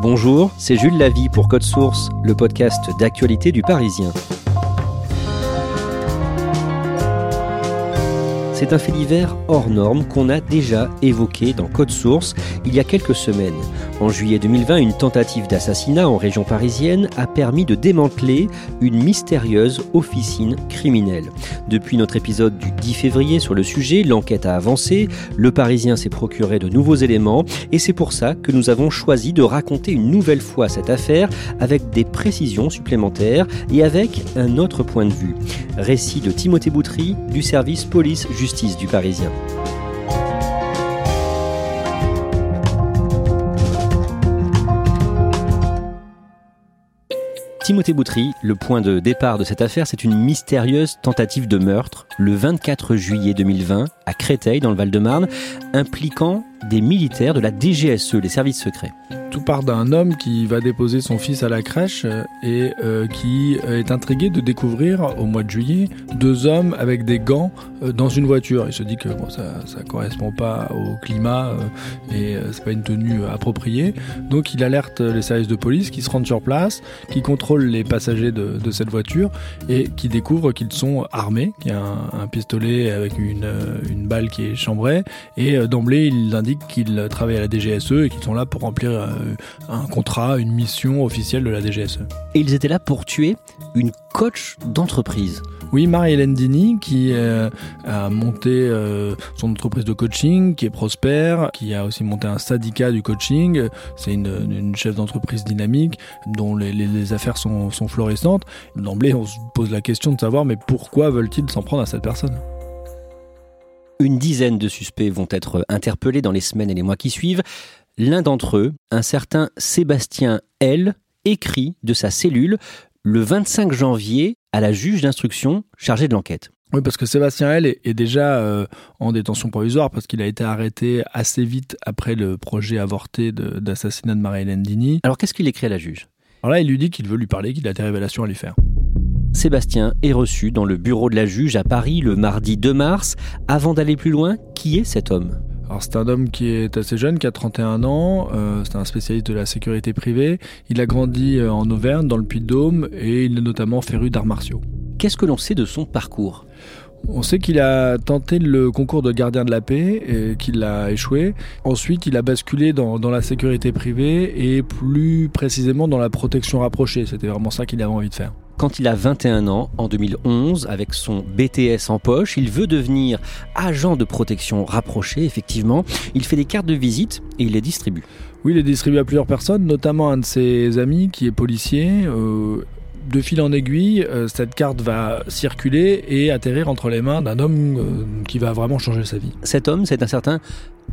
Bonjour, c'est Jules Lavie pour Code Source, le podcast d'actualité du Parisien. C'est un fait divers hors norme qu'on a déjà évoqué dans Code Source il y a quelques semaines. En juillet 2020, une tentative d'assassinat en région parisienne a permis de démanteler une mystérieuse officine criminelle. Depuis notre épisode du 10 février sur le sujet, l'enquête a avancé, le Parisien s'est procuré de nouveaux éléments et c'est pour ça que nous avons choisi de raconter une nouvelle fois cette affaire avec des précisions supplémentaires et avec un autre point de vue. Récit de Timothée Boutry du service police-justice du Parisien. Timothée Boutry, le point de départ de cette affaire, c'est une mystérieuse tentative de meurtre le 24 juillet 2020 à Créteil, dans le Val-de-Marne, impliquant des militaires de la DGSE, les services secrets. Tout part d'un homme qui va déposer son fils à la crèche et euh, qui est intrigué de découvrir au mois de juillet deux hommes avec des gants euh, dans une voiture. Il se dit que ça ça correspond pas au climat euh, et euh, c'est pas une tenue appropriée. Donc il alerte les services de police qui se rendent sur place, qui contrôlent les passagers de, cette voiture et qui découvrent qu'ils sont armés, qu'il y a un, pistolet avec une, euh, une balle qui est chambrée et euh, d'emblée ils indiquent qu'ils travaillent à la DGSE et qu'ils sont là pour remplir euh, un contrat, une mission officielle de la DGSE. Et ils étaient là pour tuer une coach d'entreprise. Oui, Marie-Hélène Dini qui euh, a monté euh, son entreprise de coaching, qui est prospère, qui a aussi monté un syndicat du coaching. C'est une, une chef d'entreprise dynamique dont les, les- les affaires sont, sont florissantes. D'emblée, on se pose la question de savoir mais pourquoi veulent-ils s'en prendre à cette personne? Une dizaine de suspects vont être interpellés dans les semaines et les mois qui suivent. L'un d'entre eux, un certain Sébastien L, écrit de sa cellule le 25 janvier à la juge d'instruction chargée de l'enquête. Oui, parce que Sébastien L est, déjà euh, en détention provisoire parce qu'il a été arrêté assez vite après le projet avorté de- d'assassinat de, Marie-Hélène Dini. Alors qu'est-ce qu'il écrit à la juge? Alors là, il lui dit qu'il veut lui parler, qu'il a des révélations à lui faire. Sébastien est reçu dans le bureau de la juge à Paris le mardi 2 mars. Avant d'aller plus loin, qui est cet homme? Alors c'est un homme qui est assez jeune, qui a 31 ans, euh, c'est un spécialiste de la sécurité privée. Il a grandi euh, en Auvergne, dans le Puy-de-Dôme, et il est notamment féru d'arts martiaux. Qu'est-ce que l'on sait de son parcours? On sait qu'il a tenté le concours de gardien de la paix et qu'il a échoué. Ensuite, il a basculé dans, dans la sécurité privée et plus précisément dans la protection rapprochée. C'était vraiment ça qu'il avait envie de faire. Quand il a 21 ans, en 2011, avec son BTS en poche, il veut devenir agent de protection rapproché, effectivement. Il fait des cartes de visite et il les distribue. Oui, il est distribué à plusieurs personnes, notamment un de ses amis qui est policier. Euh, de fil en aiguille, euh, cette carte va circuler et atterrir entre les mains d'un homme euh, qui va vraiment changer sa vie. Cet homme, c'est un certain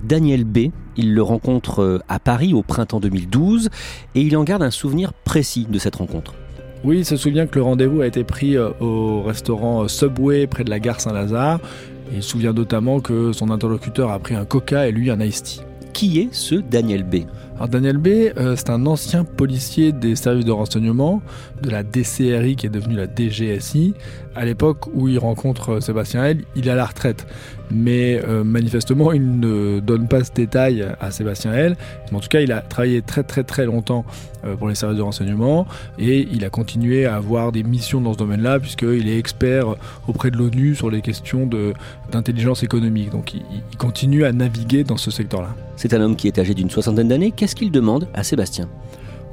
Daniel B. Il le rencontre à Paris au printemps 2012 et il en garde un souvenir précis de cette rencontre. Oui, il se souvient que le rendez-vous a été pris euh, au restaurant euh, Subway près de la gare Saint-Lazare. Il se souvient notamment que son interlocuteur a pris un coca et lui un iced tea. Qui est ce Daniel B? Alors Daniel B, euh, c'est un ancien policier des services de renseignement de la DCRI qui est devenue la DGSI. À l'époque où il rencontre euh, Sébastien L, il est à la retraite. Mais euh, manifestement, il ne donne pas ce détail à Sébastien L. en tout cas, il a travaillé très très très longtemps pour les services de renseignement et il a continué à avoir des missions dans ce domaine-là puisqu'il est expert auprès de l'ONU sur les questions d'intelligence économique. Donc il, il continue à naviguer dans ce secteur-là. C'est un homme qui est âgé d'une soixantaine d'années. Qu'est-ce qu'il demande à Sébastien?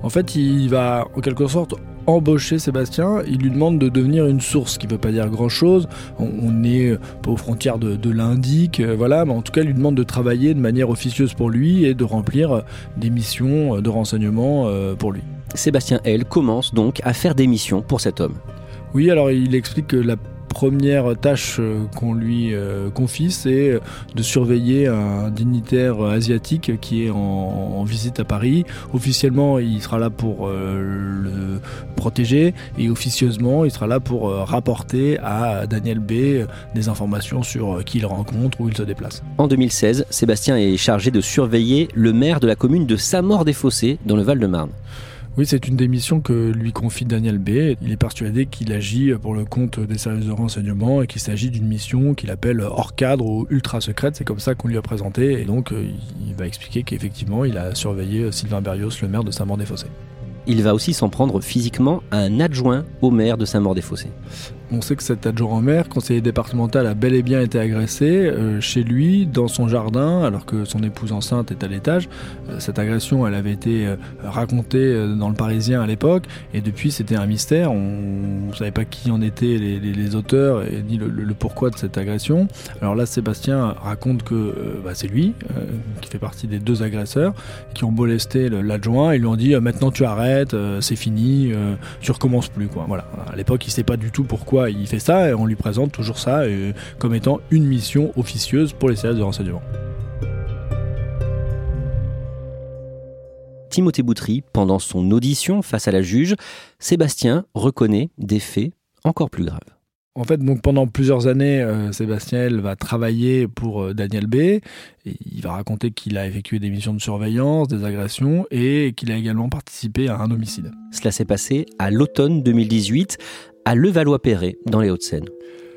En fait, il va en quelque sorte embaucher Sébastien, il lui demande de devenir une source, ce qui ne veut pas dire grand-chose. On, est pas aux frontières de, de l'indique, euh, voilà, mais en tout cas, il lui demande de travailler de manière officieuse pour lui et de remplir des missions de renseignement euh, pour lui. Sébastien L commence donc à faire des missions pour cet homme. Oui, alors il explique que la première tâche euh, qu'on lui euh, confie, c'est euh, de surveiller un dignitaire asiatique qui est en, visite à Paris. Officiellement, il sera là pour le protéger et officieusement, il sera là pour rapporter à Daniel B des informations sur qui il rencontre, où il se déplace. En 2016, Sébastien est chargé de surveiller le maire de la commune de Samor-des-Fossés dans le Val-de-Marne. Oui, c'est une des missions que lui confie Daniel B. Il est persuadé qu'il agit pour le compte des services de renseignement et qu'il s'agit d'une mission qu'il appelle hors cadre ou ultra secrète. C'est comme ça qu'on lui a présenté. Et donc, euh, il va expliquer qu'effectivement, il a surveillé Sylvain Berrios, le maire de Saint-Maur-des-Fossés. Il va aussi s'en prendre physiquement à un adjoint au maire de Saint-Maur-des-Fossés. On sait que cet adjoint en maire, conseiller départemental, a bel et bien été agressé euh, chez lui, dans son jardin, alors que son épouse enceinte est à l'étage. Euh, cette agression, elle avait été euh, racontée dans le Parisien à l'époque, et depuis, c'était un mystère. On ne savait pas qui en étaient les, auteurs et ni le, pourquoi de cette agression. Alors là, Sébastien raconte que bah, c'est lui qui fait partie des deux agresseurs qui ont molesté l'adjoint et lui ont dit maintenant tu arrêtes, c'est fini, tu recommences plus. Quoi. Voilà. À l'époque, il ne sait pas du tout pourquoi il fait ça et on lui présente toujours ça euh, comme étant une mission officieuse pour les services de renseignement. Timothée Boutry, pendant son audition face à la juge, Sébastien reconnaît des faits encore plus graves. En fait, donc pendant plusieurs années, euh, Sébastien va travailler pour euh, Daniel B. Et il va raconter qu'il a effectué des missions de surveillance, des agressions et qu'il a également participé à un homicide. Cela s'est passé à l'automne 2018 à Levallois-Perret, dans les Hauts-de-Seine.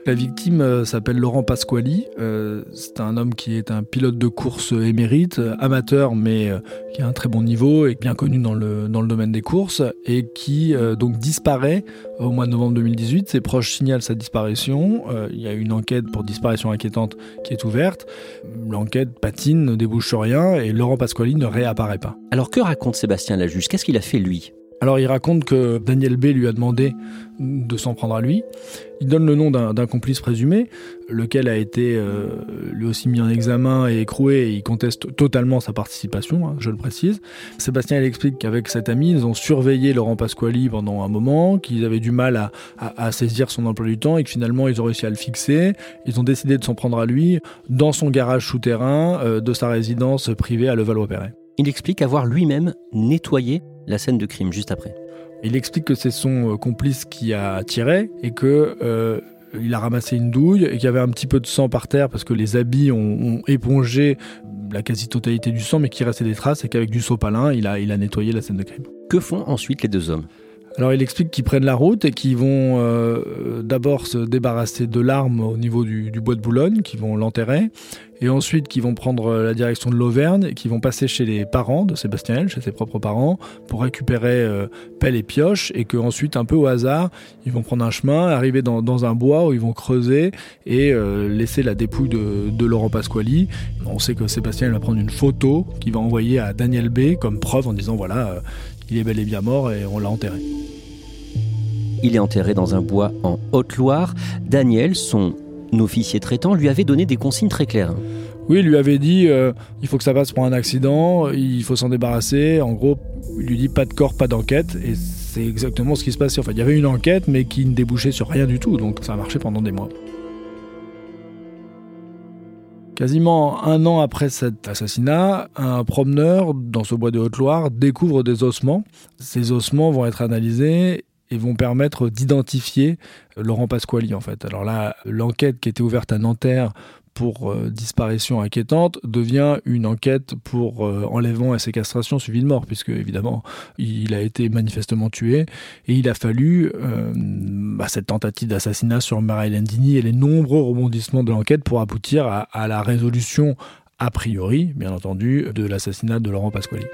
La victime euh, s'appelle Laurent Pasquali. Euh, c'est un homme qui est un pilote de course émérite, amateur, mais euh, qui a un très bon niveau et bien connu dans le, dans le domaine des courses, et qui donc disparaît au mois de novembre 2018. Ses proches signalent sa disparition. Il y a une enquête pour disparition inquiétante qui est ouverte. L'enquête patine, ne débouche sur rien, et Laurent Pasquali ne réapparaît pas. Alors que raconte Sébastien la juge Qu'est-ce qu'il a fait lui? Alors il raconte que Daniel B lui a demandé de s'en prendre à lui. Il donne le nom d'un complice présumé, lequel a été euh, lui aussi mis en examen et écroué, et il conteste totalement sa participation, hein, je le précise. Sébastien il explique qu'avec cet ami, ils ont surveillé Laurent Pasquali pendant un moment, qu'ils avaient du mal à, saisir son emploi du temps et que finalement ils ont réussi à le fixer. Ils ont décidé de s'en prendre à lui dans son garage souterrain euh, de sa résidence privée à Levallois-Perret. Il explique avoir lui-même nettoyé la scène de crime juste après. Il explique que c'est son euh, complice qui a tiré et que euh, il a ramassé une douille et qu'il y avait un petit peu de sang par terre parce que les habits ont, épongé la quasi-totalité du sang, mais qu'il restait des traces et qu'avec du sopalin, il a, il a nettoyé la scène de crime. Que font ensuite les deux hommes? Alors il explique qu'ils prennent la route et qu'ils vont euh, d'abord se débarrasser de l'arme au niveau du, bois de Boulogne, qu'ils vont l'enterrer, et ensuite qu'ils vont prendre la direction de l'Auvergne et qu'ils vont passer chez les parents de Sébastien L, chez ses propres parents, pour récupérer euh, pelle et pioche, et qu'ensuite, un peu au hasard, ils vont prendre un chemin, arriver dans, un bois où ils vont creuser et euh, laisser la dépouille de, Laurent Pasquali. On sait que Sébastien va prendre une photo qu'il va envoyer à Daniel B comme preuve en disant voilà, il est bel et bien mort et on l'a enterré. Il est enterré dans un bois en Haute-Loire. Daniel, son officier traitant, lui avait donné des consignes très claires. Oui, il lui avait dit euh, il faut que ça passe pour un accident, il faut s'en débarrasser. En gros, il lui dit pas de corps, pas d'enquête. Et c'est exactement ce qui se passait. Enfin, il y avait une enquête, mais qui ne débouchait sur rien du tout. Donc ça a marché pendant des mois. Quasiment un an après cet assassinat, un promeneur dans ce bois de Haute-Loire découvre des ossements. Ces ossements vont être analysés et vont permettre d'identifier Laurent Pasquali en fait. Alors là, l'enquête qui était ouverte à Nanterre pour euh, disparition inquiétante devient une enquête pour euh, enlèvement et séquestration suivie de mort, puisque évidemment il a été manifestement tué et il a fallu bah, cette tentative d'assassinat sur Marie Landini et les nombreux rebondissements de l'enquête pour aboutir à, à la résolution a priori, bien entendu, de l'assassinat de Laurent Pasquali.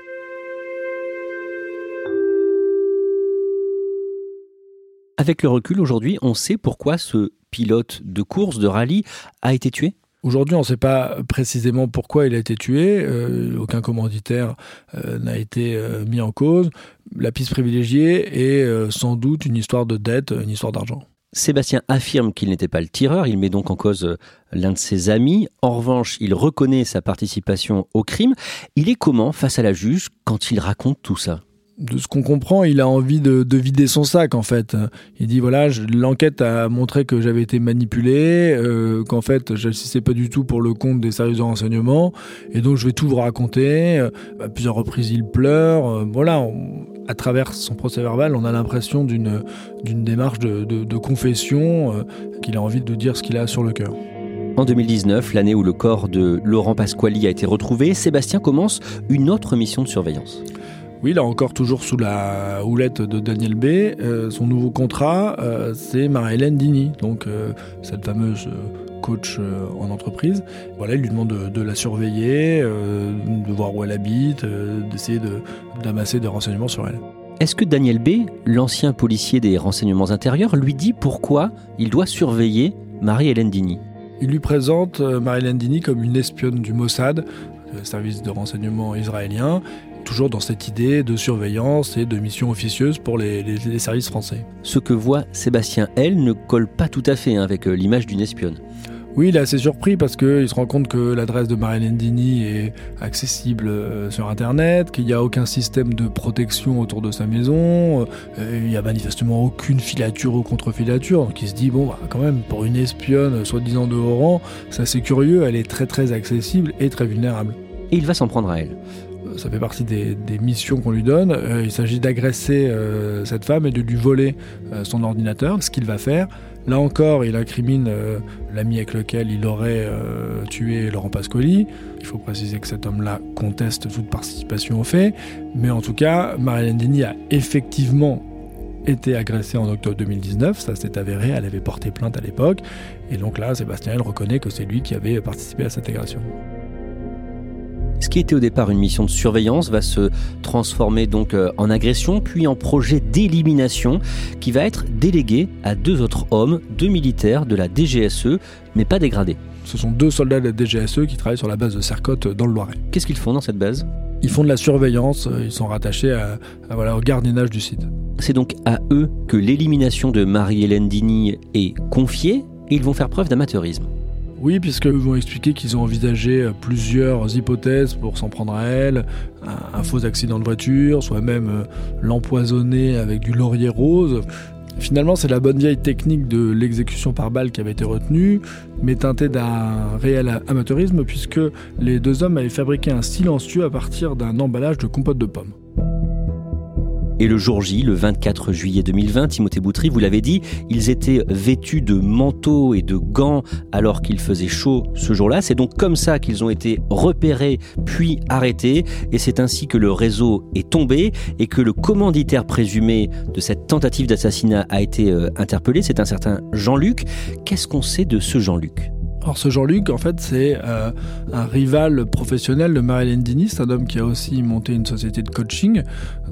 Avec le recul aujourd'hui, on sait pourquoi ce pilote de course de rallye a été tué? Aujourd'hui, on ne sait pas précisément pourquoi il a été tué. Euh, aucun commanditaire euh, n'a été euh, mis en cause. La piste privilégiée est sans doute une histoire de dette, une histoire d'argent. Sébastien affirme qu'il n'était pas le tireur, il met donc en cause l'un de ses amis. En revanche, il reconnaît sa participation au crime. Il est comment face à la juge quand il raconte tout ça? De ce qu'on comprend, il a envie de, vider son sac en fait. Il dit voilà, l'enquête a montré que j'avais été manipulé, euh, qu'en fait je n'assistais pas du tout pour le compte des services de renseignement, et donc je vais tout vous raconter. À plusieurs reprises, il pleure. Euh, voilà, à travers son procès verbal, on a l'impression d'une démarche de, confession, euh, qu'il a envie de dire ce qu'il a sur le cœur. En 2019, l'année où le corps de Laurent Pasquali a été retrouvé, Sébastien commence une autre mission de surveillance. Oui, là encore, toujours sous la houlette de Daniel B. Euh, son nouveau contrat, euh, c'est Marie-Hélène Dini, donc euh, cette fameuse coach en entreprise. Voilà, il lui demande de, la surveiller, de voir où elle habite, d'essayer d'amasser des renseignements sur elle. Est-ce que Daniel B., l'ancien policier des renseignements intérieurs, lui dit pourquoi il doit surveiller Marie-Hélène Dini? Il lui présente Marie-Hélène Dini comme une espionne du Mossad, le service de renseignement israélien, toujours dans cette idée de surveillance et de mission officieuse pour les, services français. Ce que voit Sébastien L ne colle pas tout à fait hein, avec euh, l'image d'une espionne. Oui, il est assez surpris parce qu'il se rend compte que l'adresse de Marilyn Dini est accessible euh, sur Internet, qu'il n'y a aucun système de protection autour de sa maison, euh, il n'y a manifestement aucune filature ou contre-filature. Donc il se dit, bon, bah, quand même, pour une espionne soi-disant de haut rang, c'est assez curieux, elle est très très accessible et très vulnérable. Et il va s'en prendre à elle ça fait partie des, missions qu'on lui donne. Euh, il s'agit d'agresser euh, cette femme et de lui voler euh, son ordinateur, ce qu'il va faire. Là encore, il incrimine l'ami avec lequel il aurait tué Laurent Pascoli. Il faut préciser que cet homme-là conteste toute participation au fait. Mais en tout cas, Marilyn Dini a effectivement été agressée en octobre 2019, ça s'est avéré, elle avait porté plainte à l'époque, et donc là, Sébastien elle reconnaît que c'est lui qui avait participé à cette agression. Ce qui était au départ une mission de surveillance va se transformer donc euh, en agression, puis en projet d'élimination qui va être délégué à deux autres hommes, deux militaires de la DGSE, mais pas dégradés. Ce sont deux soldats de la DGSE qui travaillent sur la base de Sercotte dans le Loiret. Qu'est-ce qu'ils font dans cette base? Ils font de la surveillance, euh, ils sont rattachés à, voilà, au gardiennage du site. C'est donc à eux que l'élimination de Marie-Hélène Digny est confiée et ils vont faire preuve d'amateurisme. Oui, puisqu'eux vont expliquer qu'ils ont envisagé euh, plusieurs hypothèses pour s'en prendre à elle. Un, faux accident de voiture, soit même euh, l'empoisonner avec du laurier rose. Finalement, c'est la bonne vieille technique de l'exécution par balle qui avait été retenue, mais teintée d'un réel amateurisme, puisque les deux hommes avaient fabriqué un silencieux à partir d'un emballage de compote de pommes. Et le jour J, le 24 juillet 2020, Timothée Boutry, vous l'avez dit, ils étaient vêtus de manteaux et de gants alors qu'il faisait chaud ce jour-là. C'est donc comme ça qu'ils ont été repérés puis arrêtés. Et c'est ainsi que le réseau est tombé et que le commanditaire présumé de cette tentative d'assassinat a été euh, interpellé. C'est un certain Jean-Luc. Qu'est-ce qu'on sait de ce Jean-Luc? Alors ce Jean-Luc, en fait, c'est euh, un rival professionnel de Marilyn Dini, c'est un homme qui a aussi monté une société de coaching,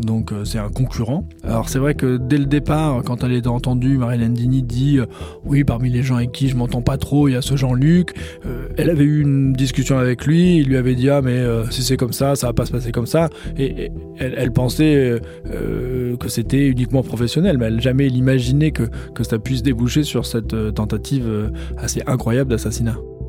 donc euh, c'est un concurrent. Alors c'est vrai que dès le départ, quand elle était entendue, Marilyn Dini dit euh, oui, parmi les gens avec qui je m'entends pas trop, il y a ce Jean-Luc. elle avait eu une discussion avec lui, il lui avait dit ah mais si c'est comme ça, ça va pas se passer comme ça, et, elle, pensait que c'était uniquement professionnel, mais elle jamais l'imaginait que que ça puisse déboucher sur cette tentative assez incroyable d'assassinat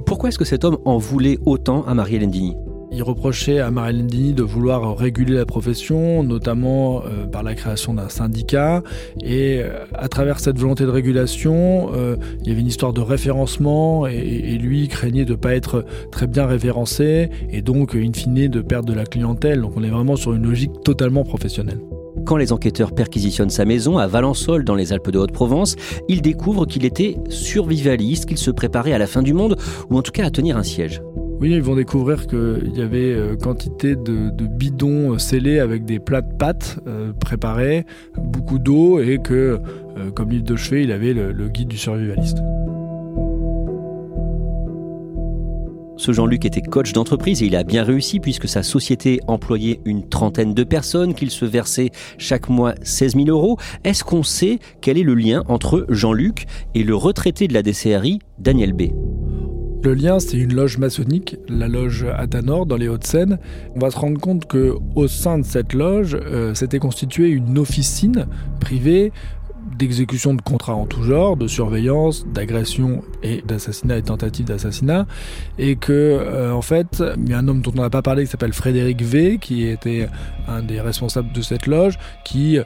pourquoi est-ce que cet homme en voulait autant à Marie-Hélène Digny il reprochait à Marie-Hélène Digny de vouloir réguler la profession, notamment euh, par la création d'un syndicat. Et euh, à travers cette volonté de régulation, euh, il y avait une histoire de référencement et, et lui craignait de ne pas être très bien référencé et donc, in fine, de perdre de la clientèle. Donc on est vraiment sur une logique totalement professionnelle. Quand les enquêteurs perquisitionnent sa maison à Valensole dans les Alpes de Haute-Provence, ils découvrent qu'il était survivaliste, qu'il se préparait à la fin du monde ou en tout cas à tenir un siège. Oui, ils vont découvrir qu'il y avait euh, quantité de, bidons euh, scellés avec des plats de pâtes euh, préparés, beaucoup d'eau et que, comme livre de chevet, il avait le, guide du survivaliste. Ce Jean-Luc était coach d'entreprise et il a bien réussi puisque sa société employait une trentaine de personnes, qu'il se versait chaque mois 16 000 euros. Est-ce qu'on sait quel est le lien entre Jean-Luc et le retraité de la DCRI, Daniel B? Le lien, c'est une loge maçonnique, la loge Atanor dans les Hauts-de-Seine. On va se rendre compte que au sein de cette loge, euh, s'était constituée une officine privée d'exécution de contrats en tout genre, de surveillance, d'agression et d'assassinat et tentative d'assassinat, et que euh, en fait, il y a un homme dont on n'a pas parlé qui s'appelle Frédéric V, qui était un des responsables de cette loge, qui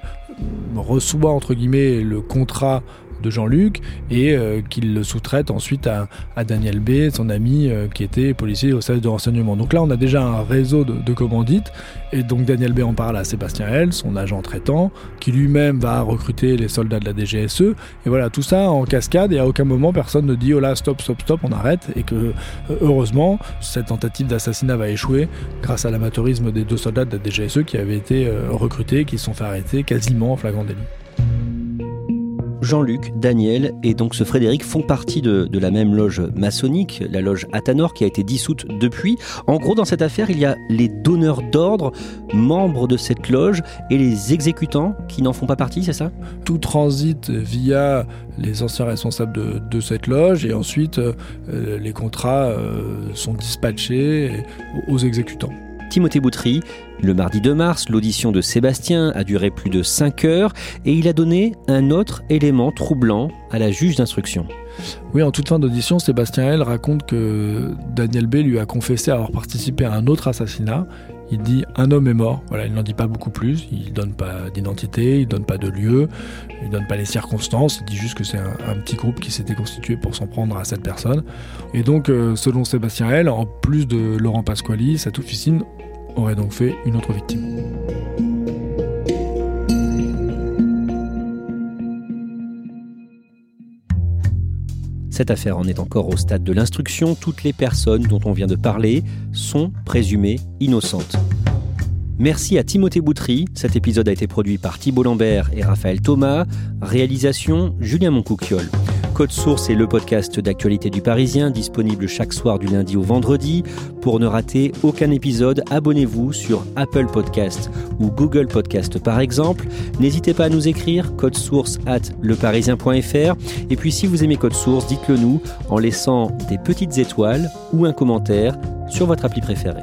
reçoit entre guillemets le contrat de Jean-Luc et euh, qu'il le sous-traite ensuite à, Daniel B, son ami euh, qui était policier au service de renseignement. Donc là, on a déjà un réseau de, commandites et donc Daniel B en parle à Sébastien L, son agent traitant, qui lui-même va recruter les soldats de la DGSE. Et voilà, tout ça en cascade et à aucun moment personne ne dit oh là, stop, stop, stop, on arrête. Et que euh, heureusement, cette tentative d'assassinat va échouer grâce à l'amateurisme des deux soldats de la DGSE qui avaient été recrutés, qui se sont fait arrêter quasiment en flagrant délit. Jean-Luc, Daniel et donc ce Frédéric font partie de, la même loge maçonnique, la loge Athanor, qui a été dissoute depuis. En gros, dans cette affaire, il y a les donneurs d'ordre, membres de cette loge, et les exécutants qui n'en font pas partie, c'est ça? Tout transite via les anciens responsables de, cette loge, et ensuite euh, les contrats euh, sont dispatchés aux exécutants. Timothée Boutry. Le mardi 2 mars, l'audition de Sébastien a duré plus de 5 heures et il a donné un autre élément troublant à la juge d'instruction. Oui, en toute fin d'audition, Sébastien L raconte que Daniel B lui a confessé avoir participé à un autre assassinat. Il dit un homme est mort. Voilà, il n'en dit pas beaucoup plus. Il donne pas d'identité, il donne pas de lieu, il donne pas les circonstances. Il dit juste que c'est un, petit groupe qui s'était constitué pour s'en prendre à cette personne. Et donc, euh, selon Sébastien L, en plus de Laurent Pasquali, cette officine aurait donc fait une autre victime. Cette affaire en est encore au stade de l'instruction. Toutes les personnes dont on vient de parler sont présumées innocentes. Merci à Timothée Boutry. Cet épisode a été produit par Thibault Lambert et Raphaël Thomas. Réalisation Julien Moncouquiole. Code Source est le podcast d'actualité du Parisien, disponible chaque soir du lundi au vendredi. Pour ne rater aucun épisode, abonnez-vous sur Apple Podcast ou Google Podcast par exemple. N'hésitez pas à nous écrire code source at leparisien.fr. Et puis si vous aimez Code Source, dites-le nous en laissant des petites étoiles ou un commentaire sur votre appli préférée.